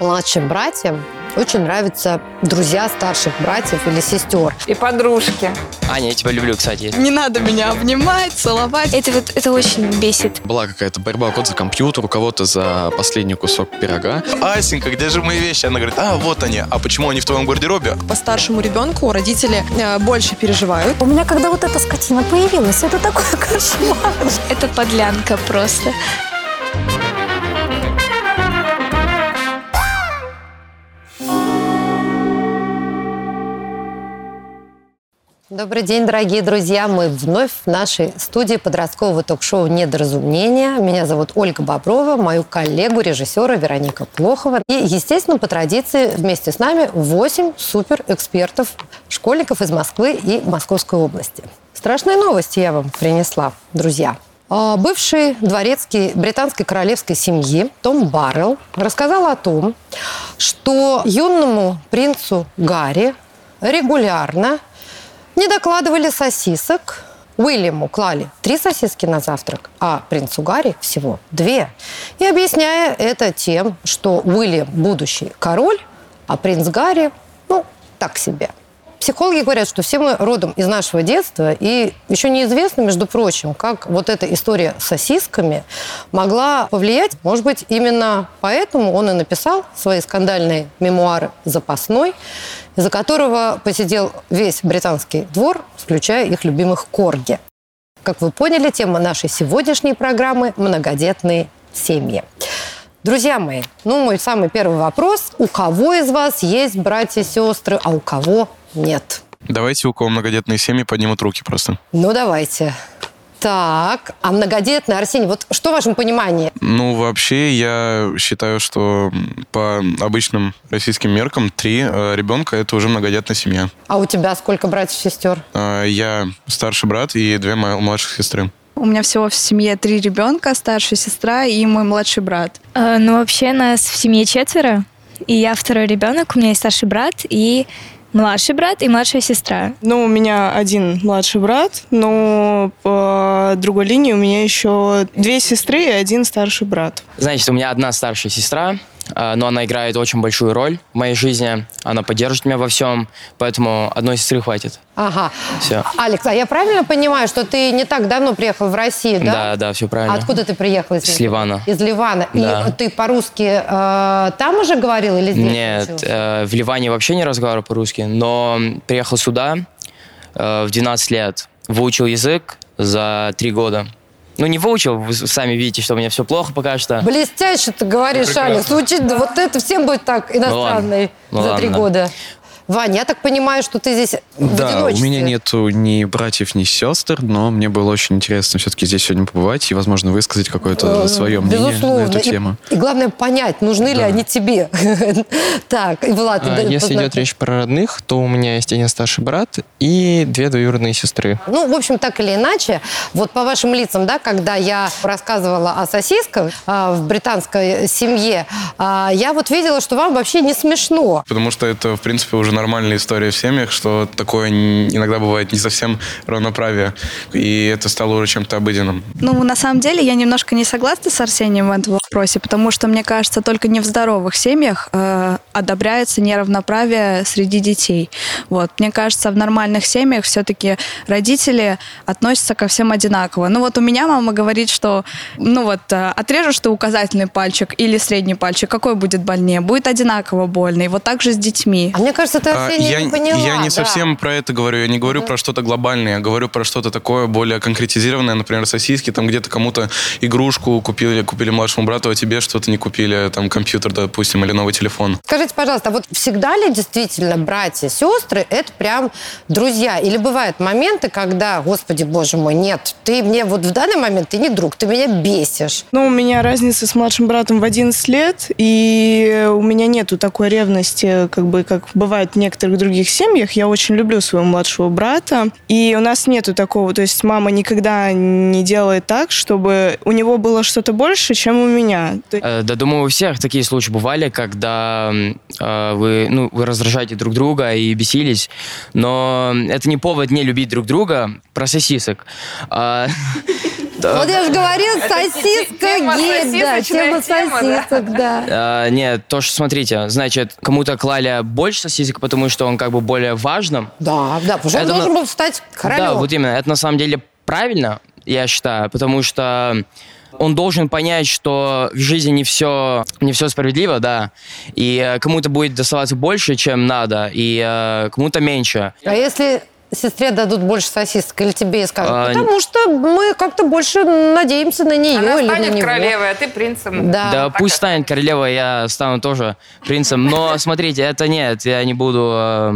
Младшим братьям очень нравятся друзья старших братьев или сестер. И подружки. Аня, я тебя люблю, кстати. Не надо меня обнимать, целовать. Это вот это очень бесит. Была какая-то борьба кого-то за компьютер, у кого-то за последний кусок пирога. Асенька, где же мои вещи? Она говорит, а, вот они. А почему они в твоем гардеробе? По старшему ребенку родители э, больше переживают. У меня, когда вот эта скотина появилась, это такой кошмар. Это подлянка просто. Добрый день, дорогие друзья. Мы вновь в нашей студии подросткового ток-шоу «Недоразумение». Меня зовут Ольга Боброва, мою коллегу, режиссера Вероника Плохова. И, естественно, по традиции вместе с нами 8 суперэкспертов, школьников из Москвы и Московской области. Страшные новости я вам принесла, друзья. А, Бывший дворецкий британской королевской семьи Том Баррелл рассказал о том, что юному принцу Гарри регулярно не докладывали сосисок. Уильяму клали три сосиски на завтрак, а принцу Гарри всего две. И объясняя это тем, что Уильям будущий король, а принц Гарри, ну, так себе. Психологи говорят, что все мы родом из нашего детства, и еще неизвестно, между прочим, как вот эта история с сосисками могла повлиять. Может быть, именно поэтому он и написал свои скандальные мемуары «Запасной», из-за которого посидел весь британский двор, включая их любимых корги. Как вы поняли, тема нашей сегодняшней программы – многодетные семьи. Друзья мои, ну, мой самый первый вопрос. У кого из вас есть братья и сестры, а у кого нет? Давайте у кого многодетные семьи поднимут руки просто. Ну, давайте. Так, а многодетные, Арсений, вот что в вашем понимании? Ну, вообще, я считаю, что по обычным российским меркам три э, ребенка – это уже многодетная семья. А у тебя сколько братьев и сестер? Э, я старший брат и две мои младших сестры. У меня всего в семье три ребенка, старшая сестра и мой младший брат. Э, ну, вообще нас в семье четверо. И я второй ребенок, у меня есть старший брат и младший брат и младшая сестра. Ну, у меня один младший брат, но по другой линии у меня еще две сестры и один старший брат. Значит, у меня одна старшая сестра, но она играет очень большую роль в моей жизни. Она поддерживает меня во всем, поэтому одной сестры хватит. Ага. Все. Алекс, а я правильно понимаю, что ты не так давно приехал в Россию, да? Да, да, все правильно. А откуда ты приехал? Из Ливана. Из Ливана. Да. И ты по-русски э, там уже говорил или здесь? Нет, учился? э, в Ливане вообще не разговариваю по-русски, но приехал сюда э, в 12 лет, выучил язык за 3 года. Ну, не выучил, вы сами видите, что у меня все плохо пока что. Блестяще ты говоришь, Алекс. Учить, да вот это всем будет так иностранный Ну за ладно. три года. Ваня, я так понимаю, что ты здесь в Да, у одиночестве. меня нету ни братьев, ни сестер, но мне было очень интересно все-таки здесь сегодня побывать и, возможно, высказать какое-то Э, свое мнение Безусловно. на эту И- тему. И, главное понять, нужны ли они тебе. Так, и Влад, А, да, Если познакомь. идет речь про родных, то у меня есть один старший брат и две двоюродные сестры. Ну, в общем, так или иначе, вот по вашим лицам, да, когда я рассказывала о сосисках а, в британской семье, а, я вот видела, что вам вообще не смешно. Потому что это, в принципе, уже нормальная история в семьях, что такое иногда бывает не совсем равноправие. И это стало уже чем-то обыденным. Ну, на самом деле, я немножко не согласна с Арсением в этом вопросе, потому что, мне кажется, только не в здоровых семьях э, одобряется неравноправие среди детей. Вот. Мне кажется, в нормальных семьях все-таки родители относятся ко всем одинаково. Ну, вот у меня мама говорит, что, ну вот, э, отрежешь ты указательный пальчик или средний пальчик, какой будет больнее? Будет одинаково больно. И вот так же с детьми. А мне кажется, ты, А, Арсений, я, не поняла. я не да. совсем про это говорю. Я не говорю про что-то глобальное. Я говорю про что-то такое более конкретизированное. Например, сосиски. Там где-то кому-то игрушку купили, купили младшему брату, а тебе что-то не купили. Там компьютер, допустим, или новый телефон. Скажите, пожалуйста, а вот всегда ли действительно братья, сестры это прям друзья? Или бывают моменты, когда, господи, боже мой, нет, ты мне вот в данный момент ты не друг, ты меня бесишь. Ну, у меня разница с младшим братом в 11 лет, и у меня нету такой ревности, как бы, как бывает в некоторых других семьях. Я очень люблю своего младшего брата, и у нас нету такого, то есть мама никогда не делает так, чтобы у него было что-то больше, чем у меня. Э, Да, думаю, у всех такие случаи бывали, когда э, вы, ну, вы раздражаете друг друга и бесились, но это не повод не любить друг друга про сосисок. А, Вот я же говорила, сосиска гель, да, тема да. сосисок, да. А, нет, то, что смотрите, значит, кому-то клали больше сосисок, потому что он как бы более важным. Да, да, потому что он должен был стать Да, королем. вот именно. Это на самом деле правильно, я считаю, потому что он должен понять, что в жизни не все, не все справедливо, да, и э, кому-то будет доставаться больше, чем надо, и э, кому-то меньше. А если сестре дадут больше сосисок или тебе и скажут, А, потому что мы как-то больше надеемся на нее Она или на станет него. королевой, а ты принцем. Да. Да, пусть станет королевой, я стану тоже принцем. Но смотрите, это нет, я не буду э,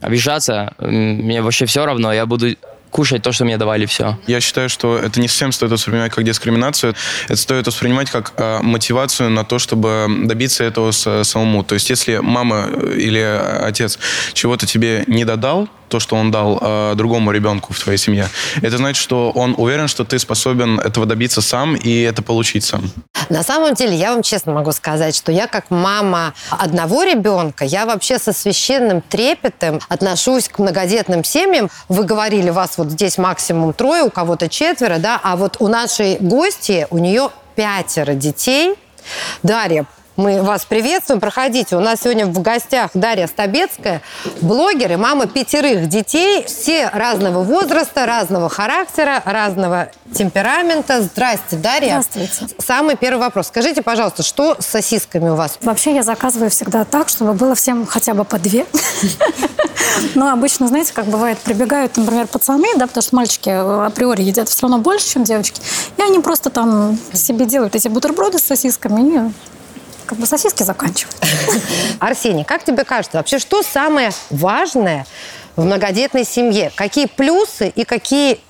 обижаться. Мне вообще все равно, я буду кушать то, что мне давали, все. Я считаю, что это не совсем стоит воспринимать как дискриминацию, это стоит воспринимать как э, мотивацию на то, чтобы добиться этого с- самому. То есть, если мама э, или отец чего-то тебе не додал, то, что он дал э, другому ребенку в твоей семье, это значит, что он уверен, что ты способен этого добиться сам и это получить сам. На самом деле, я вам честно могу сказать, что я как мама одного ребенка, я вообще со священным трепетом отношусь к многодетным семьям. Вы говорили, вас вот здесь максимум трое, у кого-то четверо, да, а вот у нашей гости, у нее пятеро детей. Дарья, мы вас приветствуем, проходите. У нас сегодня в гостях Дарья Стабецкая, блогер и мама пятерых детей. Все разного возраста, разного характера, разного темперамента. Здрасте, Дарья. Здравствуйте. Самый первый вопрос. Скажите, пожалуйста, что с сосисками у вас? Вообще я заказываю всегда так, чтобы было всем хотя бы по две. Но обычно, знаете, как бывает, прибегают, например, пацаны, да, потому что мальчики э, априори едят все равно больше, чем девочки. И они просто там себе делают эти бутерброды с сосисками и как бы сосиски заканчивают. Арсений, как тебе кажется, вообще что самое важное в многодетной семье? Какие плюсы и какие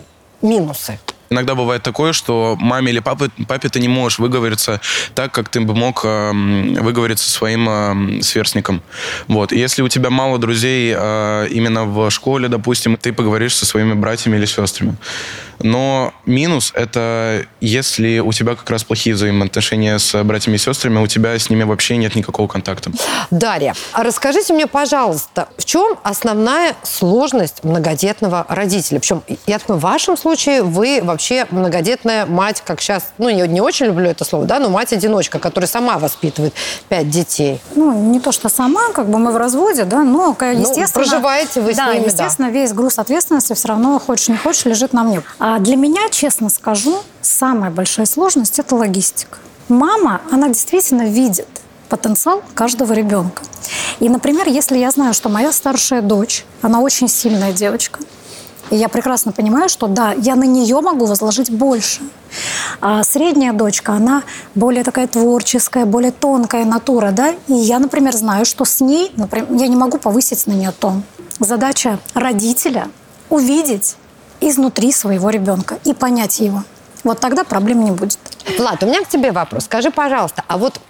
минусы? Иногда бывает такое, что маме или папе, папе ты не можешь выговориться так, как ты бы мог эм, выговориться своим эм, сверстникам. Вот. И если у тебя мало друзей э, именно в школе, допустим, ты поговоришь со своими братьями или сестрами. Но минус — это если у тебя как раз плохие взаимоотношения с братьями и сестрами, у тебя с ними вообще нет никакого контакта. Дарья, а расскажите мне, пожалуйста, в чем основная сложность многодетного родителя? Причем, я думаю, в вашем случае вы вообще многодетная мать, как сейчас, ну, не, не очень люблю это слово, да, но мать-одиночка, которая сама воспитывает пять детей. Ну, не то, что сама, как бы мы в разводе, да, но, Ну, естественно... проживаете вы с да, ними, да. естественно, весь груз ответственности все равно, хочешь не хочешь, лежит на мне. А для меня, честно скажу, самая большая сложность – это логистика. Мама, она действительно видит потенциал каждого ребенка. И, например, если я знаю, что моя старшая дочь, она очень сильная девочка, и я прекрасно понимаю, что да, я на нее могу возложить больше. А средняя дочка, она более такая творческая, более тонкая натура, да. И я, например, знаю, что с ней, например, я не могу повысить на нее тон. Задача родителя увидеть изнутри своего ребенка и понять его. Вот тогда проблем не будет. Влад, у меня к тебе вопрос. Скажи, пожалуйста, а вот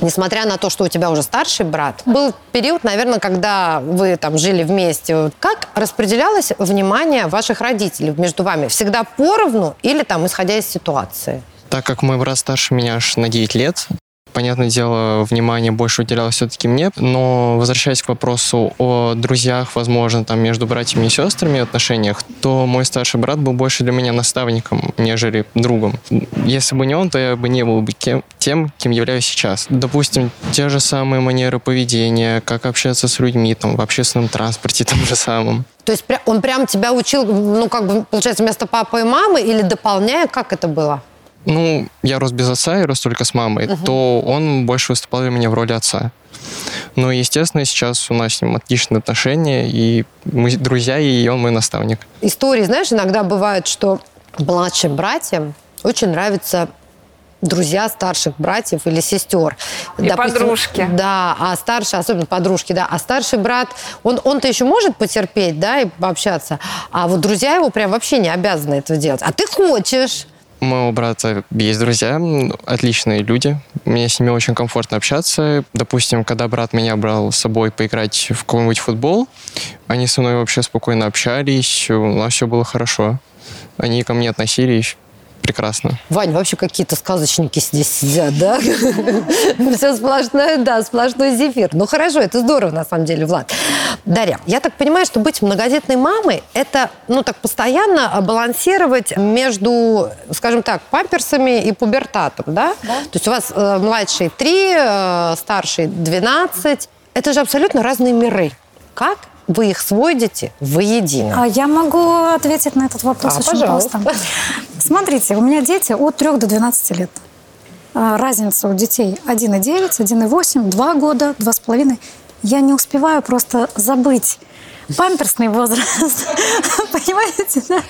несмотря на то, что у тебя уже старший брат, был период, наверное, когда вы там жили вместе. Как распределялось внимание ваших родителей между вами? Всегда поровну или там исходя из ситуации? Так как мой брат старше меня аж на 9 лет, понятное дело, внимание больше уделялось все-таки мне. Но возвращаясь к вопросу о друзьях, возможно, там между братьями и сестрами отношениях, то мой старший брат был больше для меня наставником, нежели другом. Если бы не он, то я бы не был бы кем, тем, кем являюсь сейчас. Допустим, те же самые манеры поведения, как общаться с людьми, там, в общественном транспорте, том же самом. То есть он прям тебя учил, ну, как бы, получается, вместо папы и мамы или дополняя, как это было? Ну, я рос без отца и рос только с мамой, то он больше выступал для меня в роли отца. Но, естественно, сейчас у нас с ним отличные отношения, и мы друзья, и он мой наставник. Истории, знаешь, иногда бывает, что младшим братьям очень нравятся друзья старших братьев или сестер. И подружки. Да, а старший, особенно подружки, да, а старший брат, он, он-то еще может потерпеть, да, и пообщаться, а вот друзья его прям вообще не обязаны этого делать. А ты хочешь. У моего брата есть друзья, отличные люди. Мне с ними очень комфортно общаться. Допустим, когда брат меня брал с собой поиграть в какой-нибудь футбол, они со мной вообще спокойно общались, у нас все было хорошо. Они ко мне относились прекрасно. Вань, вообще какие-то сказочники здесь сидят, да? Все сплошное, да, сплошной зефир. Ну хорошо, это здорово на самом деле, Влад. Дарья, я так понимаю, что быть многодетной мамой, это, ну так, постоянно балансировать между, скажем так, памперсами и пубертатом, да? То есть у вас э, младший 3, э, старший 12. Это же абсолютно разные миры. Как вы их сводите воедино? А я могу ответить на этот вопрос А, очень пожалуйста. просто. Смотрите, у меня дети от 3 до 12 лет. А, Разница у детей 1,9, 1,8, 2 года, 2,5. Я не успеваю просто забыть памперсный возраст. Понимаете, да?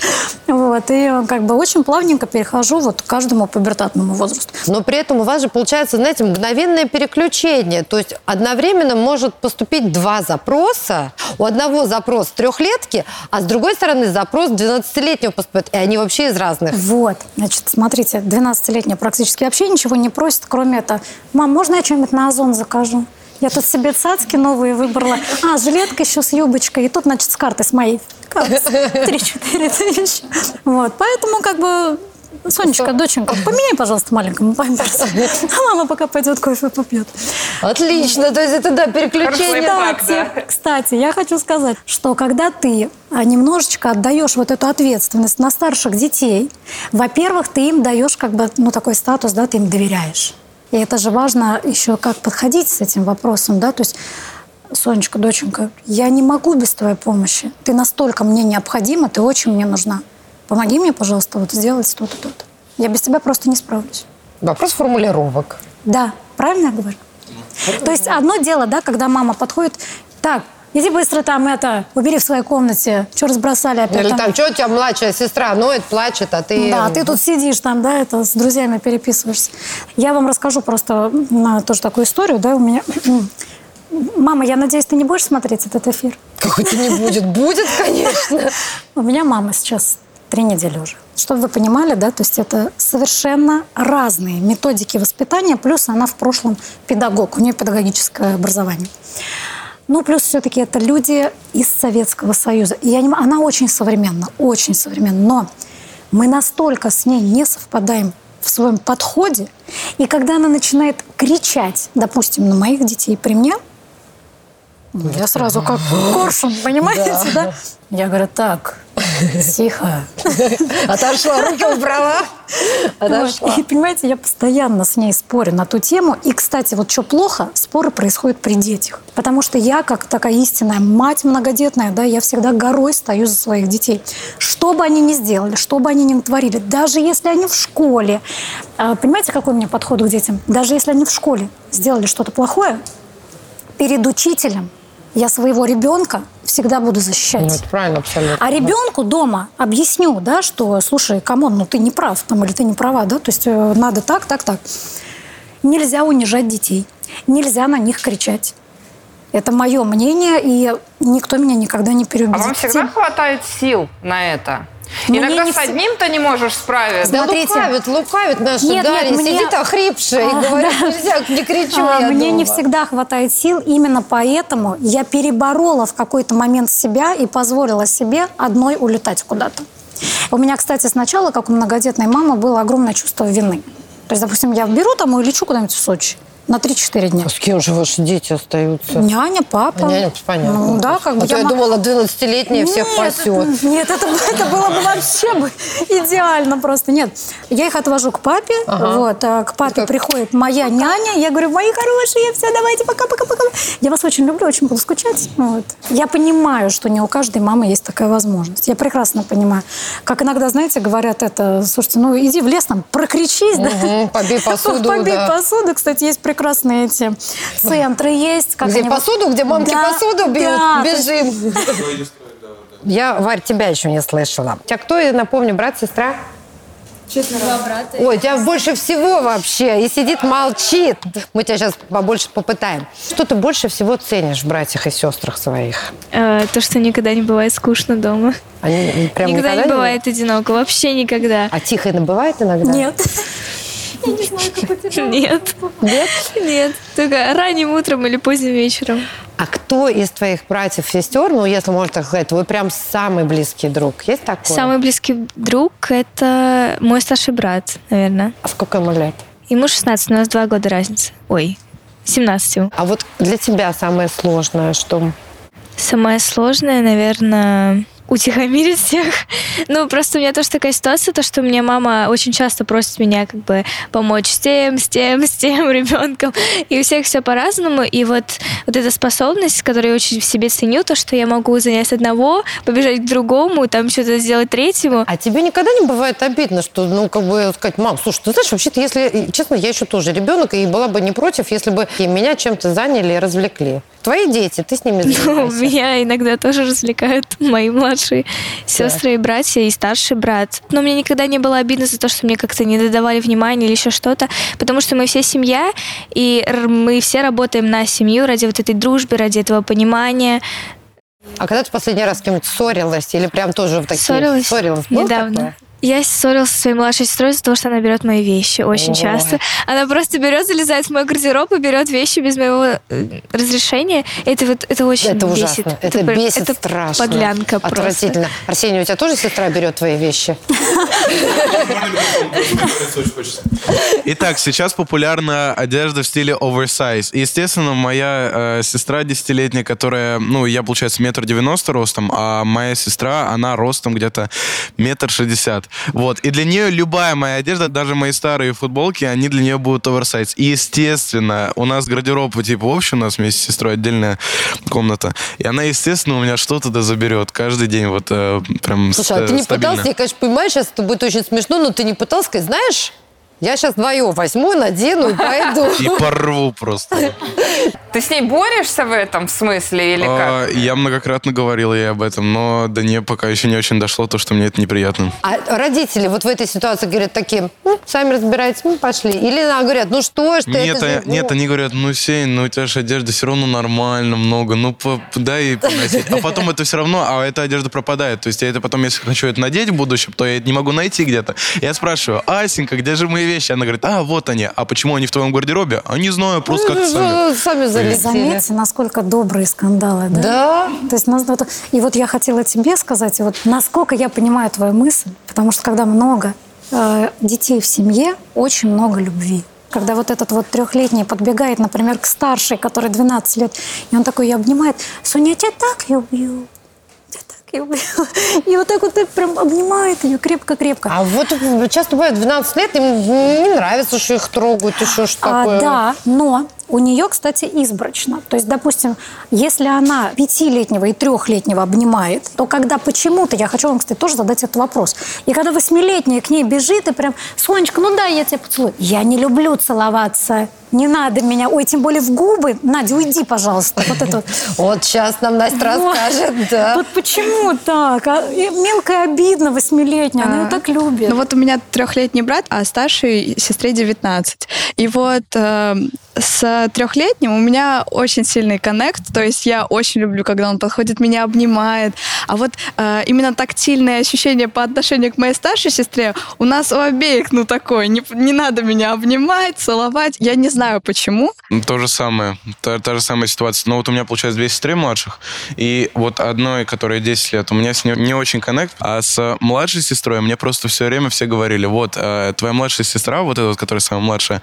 Вот. И как бы очень плавненько перехожу вот к каждому пубертатному возрасту. Но при этом у вас же получается, знаете, мгновенное переключение. То есть одновременно может поступить два запроса. У одного запрос трехлетки, а с другой стороны запрос 12-летнего поступает. И они вообще из разных. Вот, значит, смотрите, 12-летняя практически вообще ничего не просит, кроме этого. Мам, можно я что-нибудь на Озон закажу? Я тут себе цацки новые выбрала. А, жилетка еще с юбочкой. И тут, значит, с картой с моей. Три-четыре тысячи. Вот, поэтому как бы Сонечка, доченька, поменяй, пожалуйста, маленькому памперс. А мама пока пойдет кофе попьет. Отлично, то есть это, да, переключение. Кстати, кстати, я хочу сказать, что когда ты а, немножечко отдаешь вот эту ответственность на старших детей, во-первых, ты им даешь как бы, ну, такой статус, да, ты им доверяешь. И это же важно еще как подходить с этим вопросом, да, то есть Сонечка, доченька, я не могу без твоей помощи. Ты настолько мне необходима, ты очень мне нужна. Помоги мне, пожалуйста, вот сделать то-то, то-то. Я без тебя просто не справлюсь. Вопрос формулировок. Да, правильно я говорю? То есть одно дело, да, когда мама подходит, так, иди быстро там это, убери в своей комнате, что разбросали опять Или там. там, что у тебя младшая сестра ноет, плачет, а ты... Да, ты тут сидишь там, да, это с друзьями переписываешься. Я вам расскажу просто м, тоже такую историю, да, у меня... Мама, я надеюсь, ты не будешь смотреть этот эфир? Как это не будет? Будет, конечно. У меня мама сейчас три недели уже. Чтобы вы понимали, да, то есть это совершенно разные методики воспитания, плюс она в прошлом педагог, у нее педагогическое образование. Ну, плюс все-таки это люди из Советского Союза. И я не, она очень современна, очень современна. Но мы настолько с ней не совпадаем в своем подходе. И когда она начинает кричать, допустим, на моих детей при мне, ну, я сразу как коршун, понимаете, да? Я говорю, так, тихо. Отошла, руки убрала. Отошла. И, понимаете, я постоянно с ней спорю на ту тему. И, кстати, вот что плохо, споры происходят при детях. Потому что я, как такая истинная мать многодетная, да, я всегда горой стою за своих детей. Что бы они ни сделали, что бы они ни натворили, даже если они в школе, а, понимаете, какой у меня подход к детям? Даже если они в школе сделали что-то плохое, перед учителем я своего ребенка всегда буду защищать. Ну, это правильно абсолютно. А ребенку дома объясню, да, что, слушай, come on, ну ты не прав, там, или ты не права, да, то есть э, надо так, так, так. Нельзя унижать детей, нельзя на них кричать. Это мое мнение, и никто меня никогда не А переубедит. вам всегда хватает сил на это? Мне Иногда не с вс- одним ты не можешь справиться. Да Смотрите. лукавит, лукавит наша Нет, Дарья. нет, мне- Сидит охрипшая и А, говорит, да. нельзя, не кричу А, Мне не дома. всегда хватает сил, именно поэтому я переборола в какой-то момент себя и позволила себе одной улетать куда-то. У меня, кстати, сначала, как у многодетной мамы, было огромное чувство вины. То есть, допустим, я беру там и лечу куда-нибудь в Сочи на 3-4 дня. А с кем же ваши дети остаются? Няня, папа. Няня, понятно. Ну да, как бы А я ма- думала, 12-летняя всех пасет. Нет, это, это было бы вообще бы идеально просто. Нет, я их отвожу к папе. Ага. Вот, а к папе Как? приходит моя няня. Я говорю, мои хорошие, все, давайте, пока-пока-пока. Я вас очень люблю, очень буду скучать. Вот. Я понимаю, что не у каждой мамы есть такая возможность. Я прекрасно понимаю. Как иногда, знаете, говорят это, слушайте, ну иди в лес там, прокричись, да. Мгм, побей посуду, Побей да. посуду. Кстати, есть прекрасные эти центры есть. как Где они- посуду, где мамки Да, посуду бьют, да, бежим. Я, Варь, тебя еще не слышала. У тебя кто, я напомню, брат, сестра? Два брата. Ой, тебя больше всего вообще. И сидит, молчит. Мы тебя сейчас побольше попытаем. Что ты больше всего ценишь в братьях и сестрах своих? Э, то, что никогда не бывает скучно дома. Они прям никогда, никогда не бывает одиноко, вообще никогда. А тихо бывает иногда? Нет. Нет. Нет? Нет. Только ранним утром или поздним вечером. А кто из твоих братьев, сестер, ну, если можно так сказать, твой прям самый близкий друг? Есть такой? Самый близкий друг — это мой старший брат, наверное. А сколько ему лет? Ему 16, у нас два года разницы. Ой, 17 ему. А вот для тебя самое сложное, что... Самое сложное, наверное, утихомирить всех. Ну, просто у меня тоже такая ситуация, то, что мне мама очень часто просит меня как бы помочь с тем, с тем, с тем ребенком. И у всех все по-разному. И вот, вот эта способность, которую я очень в себе ценю, то, что я могу занять одного, побежать к другому, там что-то сделать третьему. А тебе никогда не бывает обидно, что, ну, как бы сказать, мам, слушай, ты знаешь, вообще-то, если, честно, я еще тоже ребенок, и была бы не против, если бы меня чем-то заняли и развлекли. Твои дети, ты с ними Ну, занимаешься. меня иногда тоже развлекают мои младшие сестры и братья, и старший брат. Но мне никогда не было обидно за то, что мне как-то не додавали внимания или еще что-то, потому что мы все семья, и мы все работаем на семью ради вот этой дружбы, ради этого понимания. А когда ты в последний раз с кем-нибудь ссорилась или прям тоже в такие... Ссорилась, Ссорилась. Было недавно. такое? Я ссорилась со своей младшей сестрой из-за того, что она берет мои вещи очень Ой. часто. Она просто берет, залезает в мой гардероб и берет вещи без моего э, разрешения. Это вот это очень Это бесит. ужасно. Это, прям- бесит это страшно. Подлянка просто. Отвратительно. Арсений, у тебя тоже сестра берет твои вещи? Итак, сейчас популярна одежда в стиле оверсайз. Естественно, моя э, сестра десятилетняя, которая, ну, я, получается, метр девяносто ростом, а моя сестра, она ростом где-то метр шестьдесят. Вот. И для нее любая моя одежда, даже мои старые футболки, они для нее будут оверсайз. И, естественно, у нас гардероб, типа, общий, у нас вместе с сестрой отдельная комната. И она, естественно, у меня что-то да заберет каждый день, вот э, прям Слушай, а ты не стабильно. пытался, я, конечно, понимаю, сейчас это будет очень смешно, но ты не пытался сказать, знаешь, я сейчас двое возьму, надену и пойду. И порву просто. Ты с ней борешься в этом смысле или А, как? Я многократно говорил ей об этом, но до нее пока еще не очень дошло то, что мне это неприятно. А родители вот в этой ситуации говорят такие, «Ну, сами разбирайтесь, мы пошли. Или она говорят, ну что ж ты, Нет, это а- же- нет, ну». они говорят, ну, Сень, ну, у тебя же одежды все равно нормально, много, ну, дай ей поносить. А потом это все равно, а эта одежда пропадает. То есть я это потом, если хочу это надеть в будущем, то я это не могу найти где-то. Я спрашиваю, Асенька, где же мои вещи? Она говорит, а, вот они. А почему они в твоем гардеробе? А не знаю, просто как-то сами. Ну, сами залетели. Заметьте, насколько добрые скандалы, да? Да. То есть, и вот я хотела тебе сказать, вот насколько я понимаю твою мысль, потому что когда много э, детей в семье, очень много любви. Когда вот этот вот трехлетний подбегает, например, к старшей, которой 12 лет, и он такой ее обнимает, Соня, я тебя так люблю. Так люблю. И вот так вот прям обнимает ее крепко-крепко. А вот часто бывает 12 лет, им не нравится, что их трогают, еще что А, такое. да, но у нее, кстати, избрачно. То есть, допустим, если она пятилетнего и трехлетнего обнимает, то когда почему-то, я хочу вам, кстати, тоже задать этот вопрос, и когда восьмилетняя к ней бежит и прям, Сонечка, ну да, я тебя поцелую. Я не люблю целоваться. Не надо меня, ой, тем более в губы. Надя, уйди, пожалуйста. Вот это вот. Вот сейчас нам Настя расскажет, да. Вот почему так? А, и мелко обидно восьмилетняя, она ее так любит. Ну вот у меня трехлетний брат, а старшей сестре 19. И вот э, с трехлетним у меня очень сильный коннект, то есть я очень люблю, когда он подходит, меня обнимает. А вот э, именно тактильное ощущение по отношению к моей старшей сестре у нас у обеих, ну, такое, не, не надо меня обнимать, целовать. Я не знаю, почему. Ну, То же самое. Та, та же самая ситуация. Но вот у меня, получается, две сестры младших. И вот одной, которая 10 лет, у меня с ней не очень коннект. А с младшей сестрой мне просто все время все говорили, вот, э, твоя младшая сестра, вот эта вот, которая самая младшая,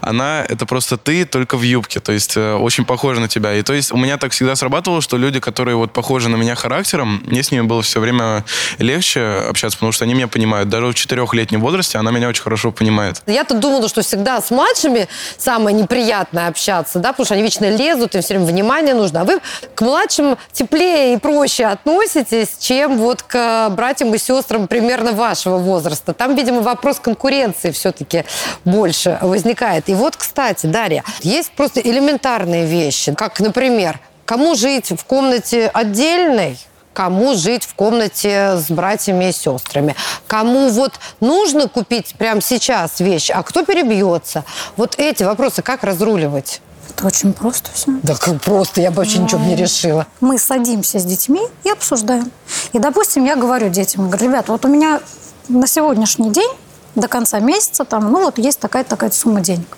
она, это просто ты, только в юбке. То есть э, очень похожа на тебя. И то есть у меня так всегда срабатывало, что люди, которые вот похожи на меня характером, мне с ними было все время легче общаться, потому что они меня понимают. Даже в четырехлетнем возрасте она меня очень хорошо понимает. Я-то думала, что всегда с младшими самое неприятное общаться, да, потому что они вечно лезут, им все время внимание нужно. А вы к младшим теплее и проще относитесь, чем вот к братьям и сестрам примерно вашего возраста. Там, видимо, вопрос конкуренции все-таки больше возникает. И вот, кстати, Дарья, есть просто элементарные вещи, как, например, кому жить в комнате отдельной, кому жить в комнате с братьями и сестрами, кому вот нужно купить прямо сейчас вещь, а кто перебьется. Вот эти вопросы как разруливать? Это очень просто все. Да как просто, я бы вообще ничего бы не решила. мы садимся с детьми и обсуждаем. И, допустим, я говорю детям, говорю, ребят, вот у меня на сегодняшний день до конца месяца там, ну вот есть такая-то такая сумма денег.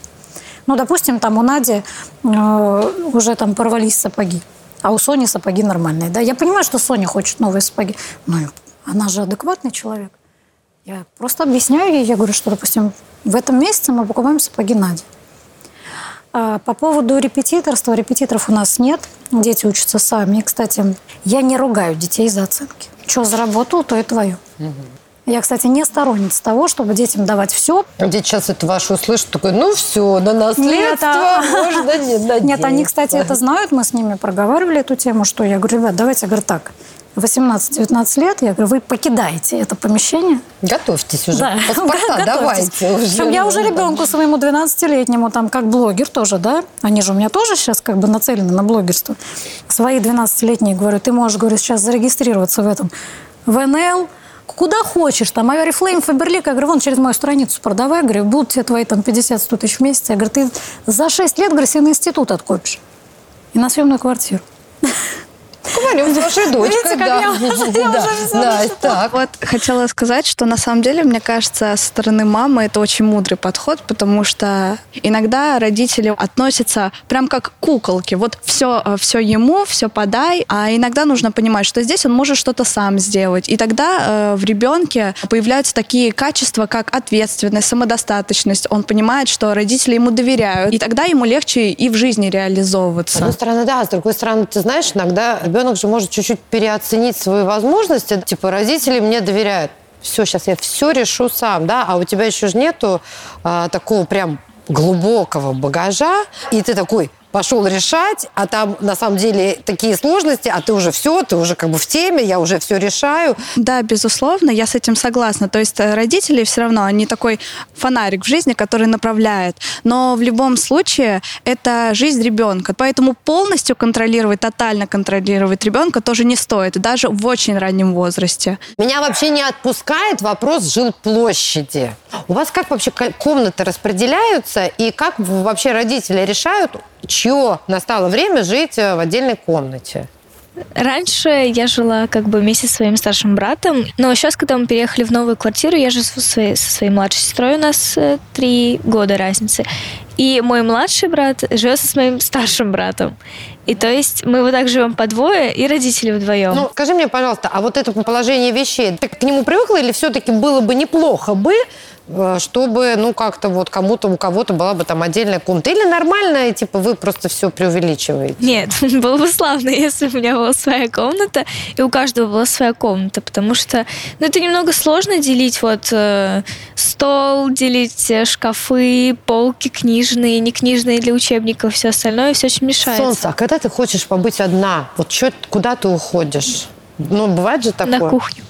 Ну, допустим, там у Нади э, уже там порвались сапоги, а у Сони сапоги нормальные, да. Я понимаю, что Соня хочет новые сапоги, но она же адекватный человек. Я просто объясняю ей, я говорю, что, допустим, в этом месяце мы покупаем сапоги Нади. А по поводу репетиторства, репетиторов у нас нет, дети учатся сами. Кстати, я не ругаю детей за оценки. Что заработал, то и твое. Я, кстати, не сторонница того, чтобы детям давать все. Дети сейчас это ваше услышат, такой, ну все, на наследство Нет, а... можно не надеяться. Нет, они, кстати, это знают, мы с ними проговаривали эту тему, что я говорю, ребят, давайте, я говорю, так, 18-19 лет, я говорю, вы покидаете это помещение. Готовьтесь уже. Да. Паспорта давайте уже. Причем я уже ребенку своему 12-летнему, там, как блогер тоже, да, они же у меня тоже сейчас как бы нацелены на блогерство. Свои 12-летние, говорю, ты можешь, говорю, сейчас зарегистрироваться в этом, в НЛ, куда хочешь, там, Авиарифлейм, Фаберлик, я говорю, вон через мою страницу продавай, говорю, будут тебе твои там 50-100 тысяч в месяц. Я говорю, ты за 6 лет, говорю, себе на институт откопишь и на съемную квартиру. Говорю, с вашей дочкой, да. Да, так. Вот хотела сказать, что на самом деле, мне кажется, со стороны мамы это очень мудрый подход, потому что иногда родители относятся прям как куколки. Вот все, э, все ему, все подай, а иногда нужно понимать, что здесь он может что-то сам сделать. И тогда э, в ребенке появляются такие качества, как ответственность, самодостаточность. Он понимает, что родители ему доверяют, и тогда ему легче и в жизни реализовываться. С одной стороны, да, с другой стороны, ты знаешь, иногда ребенок же может чуть-чуть переоценить свои возможности. Типа, родители мне доверяют. Все, сейчас я все решу сам, да, а у тебя еще же нету а, такого прям глубокого багажа, и ты такой, пошел решать, а там на самом деле такие сложности, а ты уже все, ты уже как бы в теме, я уже все решаю. Да, безусловно, я с этим согласна. То есть э, родители все равно, они такой фонарик в жизни, который направляет. Но в любом случае это жизнь ребенка. Поэтому полностью контролировать, тотально контролировать ребенка тоже не стоит, даже в очень раннем возрасте. Меня вообще не отпускает вопрос жилплощади. У вас как вообще комнаты распределяются и как вообще родители решают, чье настало время жить э, в отдельной комнате? Раньше я жила как бы вместе со своим старшим братом, но сейчас, когда мы переехали в новую квартиру, я живу со своей, со своей младшей сестрой, у нас э, три года разницы. И мой младший брат живет со своим старшим братом. И то есть мы вот так живем по двое и родители вдвоем. Ну, скажи мне, пожалуйста, а вот это положение вещей, ты к нему привыкла или все-таки было бы неплохо бы чтобы, ну, как-то вот кому-то, у кого-то была бы там отдельная комната. Или нормальная, типа, вы просто все преувеличиваете? Нет, было бы славно, если бы у меня была своя комната, и у каждого была своя комната, потому что, ну, это немного сложно делить вот э, стол, делить э, шкафы, полки книжные, не книжные для учебников, все остальное, все очень мешается. Солнце, а когда ты хочешь побыть одна, вот чё, куда ты уходишь? Ну, бывает же такое? На кухню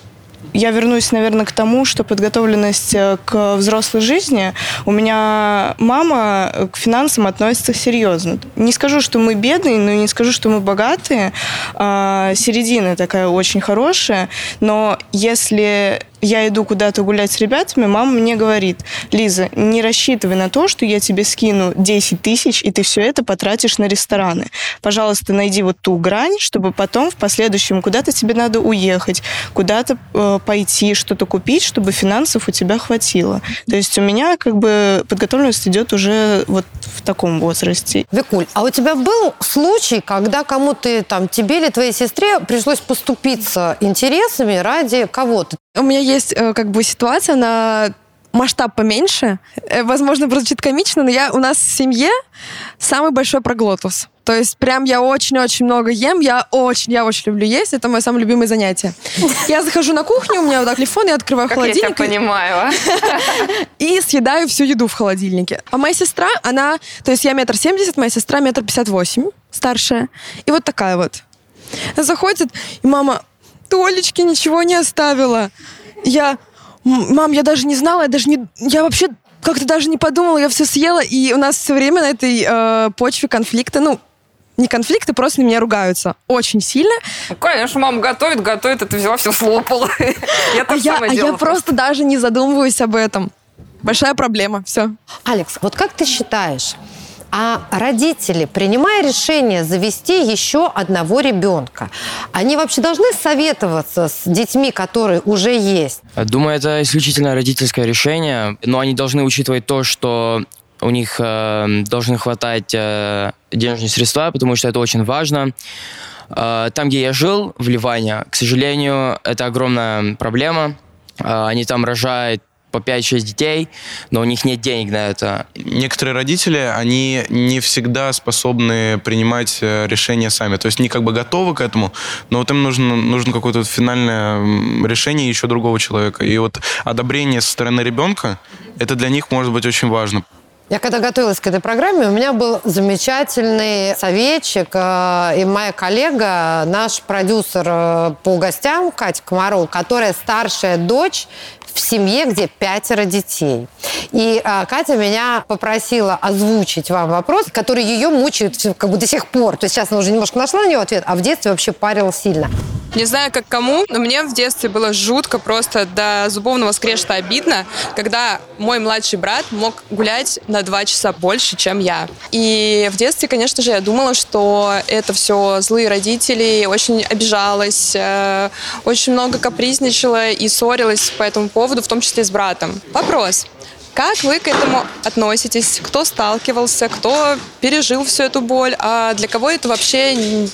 я вернусь, наверное, к тому, что подготовленность э, к взрослой жизни у меня мама к финансам относится серьезно. Не скажу, что мы бедные, но не скажу, что мы богатые. А, середина такая очень хорошая, но если я иду куда-то гулять с ребятами, мама мне говорит, Лиза, не рассчитывай на то, что я тебе скину 10 тысяч, и ты все это потратишь на рестораны. Пожалуйста, найди вот ту грань, чтобы потом в последующем куда-то тебе надо уехать, куда-то э, пойти, что-то купить, чтобы финансов у тебя хватило. То есть у меня как бы подготовленность идет уже вот в таком возрасте. Викуль, а у тебя был случай, когда кому-то там, тебе или твоей сестре пришлось поступиться интересами ради кого-то? У меня есть э, как бы ситуация на масштаб поменьше. Э, возможно, прозвучит комично, но я у нас в семье самый большой проглотус. То есть прям я очень-очень много ем, я очень, я очень люблю есть, это мое самое любимое занятие. Я захожу на кухню, у меня вот так телефон, я открываю как холодильник. я тебя понимаю. А? И съедаю всю еду в холодильнике. А моя сестра, она, то есть я метр семьдесят, моя сестра метр пятьдесят восемь, старшая. И вот такая вот. Заходит, и мама, Толечки ничего не оставила. Я, мам, я даже не знала, я даже не, я вообще как-то даже не подумала, я все съела, и у нас все время на этой э, почве конфликта, ну, не конфликты, просто на меня ругаются очень сильно. Ну, конечно, мама готовит, готовит, а ты взяла все слопала. Я а я, а я просто даже не задумываюсь об этом. Большая проблема, все. Алекс, вот как ты считаешь, а родители, принимая решение завести еще одного ребенка, они вообще должны советоваться с детьми, которые уже есть? Думаю, это исключительно родительское решение, но они должны учитывать то, что у них э, должны хватать э, денежные средства, потому что это очень важно. Э, там, где я жил, в Ливане, к сожалению, это огромная проблема. Э, они там рожают по 5-6 детей, но у них нет денег на это. Некоторые родители, они не всегда способны принимать э, решения сами. То есть они как бы готовы к этому, но вот им нужно, нужно какое-то финальное решение еще другого человека. И вот одобрение со стороны ребенка, это для них может быть очень важно. Я когда готовилась к этой программе, у меня был замечательный советчик э, и моя коллега, наш продюсер э, по гостям Катя Комарова, которая старшая дочь в семье, где пятеро детей. И а, Катя меня попросила озвучить вам вопрос, который ее мучает как бы до сих пор. То есть сейчас она уже немножко нашла на него ответ, а в детстве вообще парил сильно. Не знаю, как кому, но мне в детстве было жутко, просто до зубовного скрежета обидно, когда мой младший брат мог гулять на два часа больше, чем я. И в детстве, конечно же, я думала, что это все злые родители, очень обижалась, э, очень много капризничала и ссорилась по этому поводу, в том числе с братом. Вопрос. Как вы к этому относитесь? Кто сталкивался? Кто пережил всю эту боль? А для кого это вообще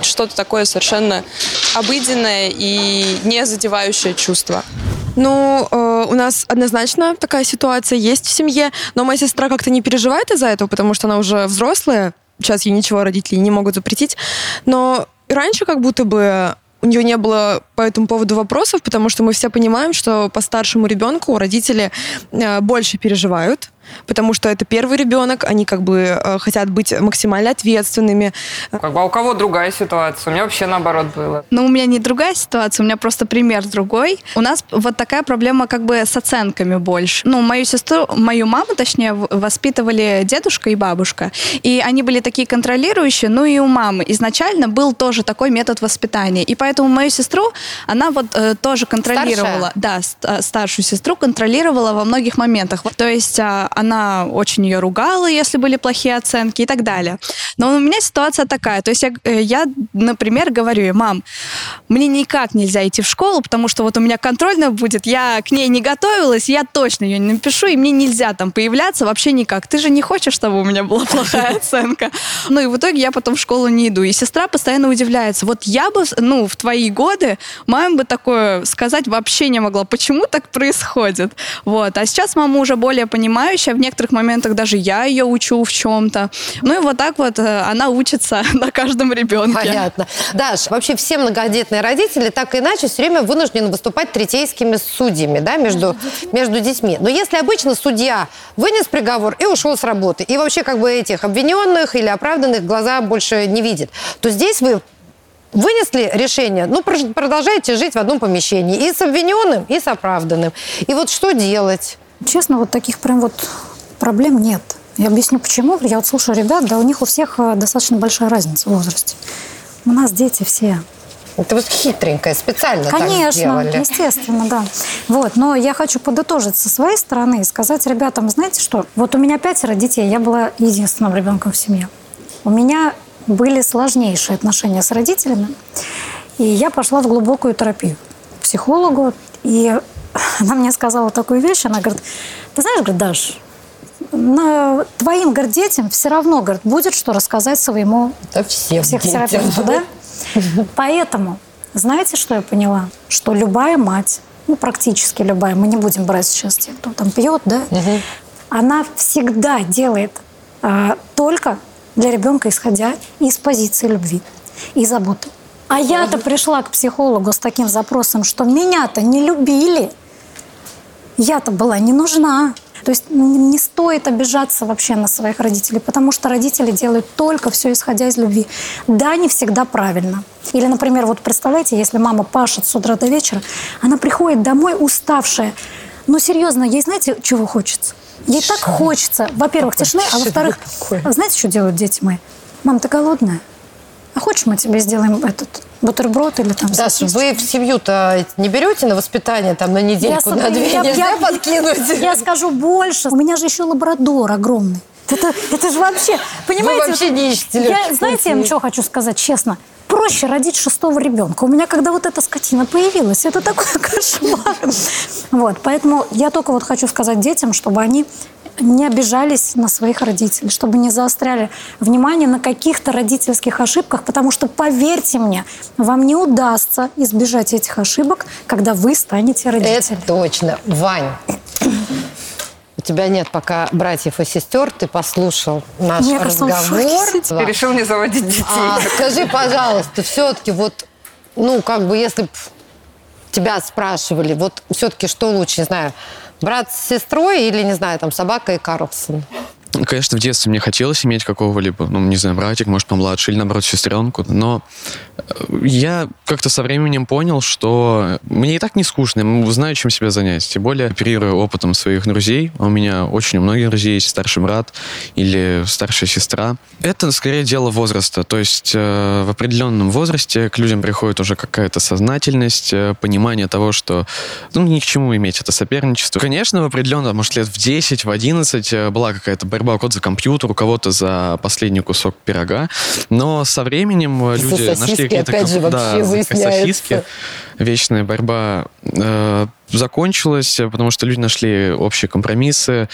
что-то такое совершенно обыденное и не задевающее чувство? Ну, э, у нас однозначно такая ситуация есть в семье, но моя сестра как-то не переживает из-за этого, потому что она уже взрослая, сейчас ей ничего родители не могут запретить, но раньше как будто бы у нее не было по этому поводу вопросов, потому что мы все понимаем, что по старшему ребенку родители э, больше переживают, потому что это первый ребенок, они как бы э, хотят быть максимально ответственными. Как бы, а у кого другая ситуация? У меня вообще наоборот было. Но у меня не другая ситуация, у меня просто пример другой. У нас вот такая проблема как бы с оценками больше. Ну, мою сестру, мою маму, точнее, воспитывали дедушка и бабушка. И они были такие контролирующие, ну и у мамы изначально был тоже такой метод воспитания. И поэтому мою сестру, она вот э, тоже контролировала. Старшая? Да, ст- старшую сестру контролировала во многих моментах. То есть а, она очень ее ругала, если были плохие оценки и так далее. Но у меня ситуация такая. То есть я, э, я, например, говорю ей, мам, мне никак нельзя идти в школу, потому что вот у меня контрольная будет, я к ней не готовилась, я точно ее не напишу, и мне нельзя там появляться вообще никак. Ты же не хочешь, чтобы у меня была плохая оценка. Ну и в итоге я потом в школу не иду. И сестра постоянно удивляется. Вот я бы, ну, в твои годы маме бы такое сказать вообще не могла. Почему так происходит? Вот. А сейчас мама уже более понимающая. В некоторых моментах даже я ее учу в чем-то. Ну и вот так вот э, она учится на каждом ребенке. Понятно. Даш, вообще все многодетные родители так или иначе все время вынуждены выступать третейскими судьями да, между, между детьми. Но если обычно судья вынес приговор и ушел с работы, и вообще как бы этих обвиненных или оправданных глаза больше не видит, то здесь вы вынесли решение, ну, продолжаете жить в одном помещении и с обвиненным, и с оправданным. И вот что делать? Честно, вот таких прям вот проблем нет. Я объясню почему. Я вот слушаю ребят, да у них у всех э, достаточно большая разница в возрасте. У нас дети все Это вот хитренькое, специально так Конечно, сделали. естественно, да. Вот, но я хочу подытожить со своей стороны и сказать ребятам, знаете что, вот у меня пятеро детей, я была единственным ребенком в семье. У меня были сложнейшие отношения с родителями, и я пошла в глубокую терапию к психологу, и она мне сказала такую вещь, она говорит, ты знаешь, говорит, Даш, на твоим говорит, детям все равно говорит, будет что рассказать своему Да всем психотерапевту, детям. да? Поэтому, знаете, что я поняла? Что любая мать, ну, практически любая, мы не будем брать сейчас тех, кто там пьет, да, она всегда делает а, только для ребенка, исходя из позиции любви и заботы. А я-то пришла к психологу с таким запросом, что меня-то не любили. Я-то была не нужна. То есть не стоит обижаться вообще на своих родителей, потому что родители делают только все исходя из любви. Да, не всегда правильно. Или, например, вот представляете, если мама пашет с утра до вечера, она приходит домой уставшая. Ну, серьезно, ей знаете, чего хочется? Ей так хочется, во-первых, тишины, а во-вторых, знаете, что делают дети мои? Мам, ты голодная? А хочешь, мы тебе сделаем этот бутерброд или там Даша, сосисочки?» вы в семью-то не берете на воспитание там на недельку, Я на две? я- Нельзя я- подкинуть? Я скажу больше. У меня же еще лабрадор огромный. Это, это же вообще, понимаете? вообще не ищете Я, знаете, я вам что хочу сказать честно? Проще родить шестого ребенка. У меня, когда вот эта скотина появилась, это такой кошмар. Вот, поэтому я только вот хочу сказать детям, чтобы они не обижались на своих родителей, чтобы не заостряли внимание на каких-то родительских ошибках, потому что, поверьте мне, вам не удастся избежать этих ошибок, когда вы станете родителем. Это точно. Вань, у тебя нет пока братьев и сестер, ты послушал наш Мне разговор. Ты решил не заводить детей. А, скажи, пожалуйста, все-таки вот, ну, как бы, если тебя спрашивали, вот все-таки что лучше, не знаю, брат с сестрой или, не знаю, там, собака и Карлсон? Ну, Конечно, в детстве мне хотелось иметь какого-либо, ну, не знаю, братик, может, помладше, или, наоборот, сестренку, но э, я как-то со временем понял, что мне и так не скучно, я знаю, чем себя занять, тем более оперирую опытом своих друзей, у меня очень у многих друзей есть старший брат или старшая сестра. Это, скорее, дело возраста, то есть э, в определенном возрасте к людям приходит уже какая-то сознательность, э, понимание того, что, ну, ни к чему иметь это соперничество. Конечно, в определенном, может, лет в 10, в 11 э, была какая-то борьба кого-то за компьютер, у кого-то за последний кусок пирога. Но со временем За люди сосиски, нашли какие-то... опять же, да, за сосиски. Вечная борьба э, закончилась, потому что люди нашли общие компромиссы.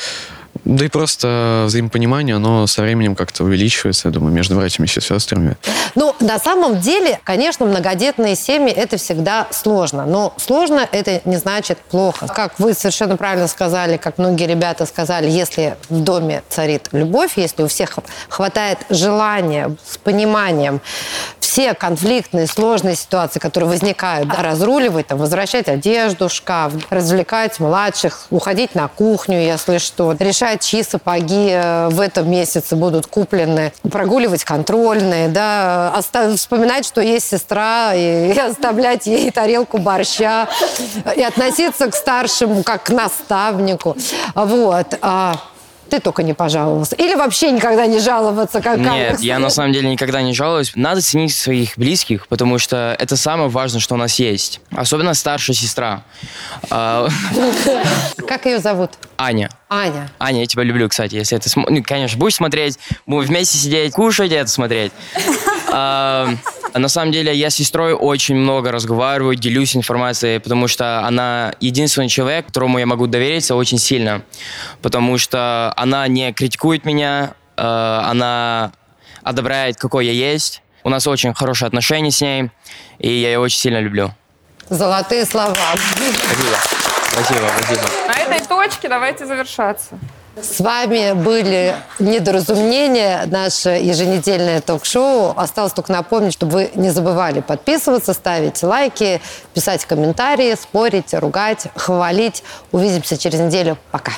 Да и просто взаимопонимание, оно со временем как-то увеличивается, я думаю, между братьями и сестрами. Ну, на самом деле, конечно, многодетные семьи – это всегда сложно. Но сложно – это не значит плохо. Как вы совершенно правильно сказали, как многие ребята сказали, если в доме царит любовь, если у всех хватает желания с пониманием все конфликтные, сложные ситуации, которые возникают, да, разруливать, там, возвращать одежду в шкаф, развлекать младших, уходить на кухню, если что, решать, чьи сапоги э, в этом месяце будут куплены, прогуливать контрольные, да, вспоминать, что есть сестра, и, и оставлять ей тарелку борща, и относиться к старшему как к наставнику. Вот. А ты только не пожаловался. Или вообще никогда не жаловаться, как Нет, я на самом деле никогда не жалуюсь. Надо ценить своих близких, потому что это самое важное, что у нас есть. Особенно старшая сестра. А, Как ее зовут? Аня. Аня. Аня, я тебя люблю, кстати, если это... Ну, конечно, будешь смотреть, будем вместе сидеть, кушать и это смотреть. А, на самом деле, я с сестрой очень много разговариваю, делюсь информацией, потому что она единственный человек, которому я могу довериться очень сильно. Потому что она не критикует меня, э, она одобряет, какой я есть. У нас очень хорошие отношения с ней, и я ее очень сильно люблю. Золотые слова. Спасибо. Спасибо, спасибо. На этой точке давайте завершаться. С вами были недоразумения, наше еженедельное ток-шоу. Осталось только напомнить, чтобы вы не забывали подписываться, ставить лайки, писать комментарии, спорить, ругать, хвалить. Увидимся через неделю. Пока.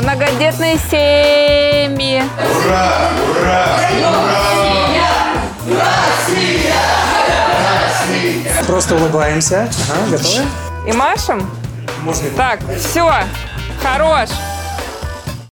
Многодетные семьи. Ура! Ура! Просто улыбаемся. Ага, готовы? И машем? Можно. Так, все, хорош.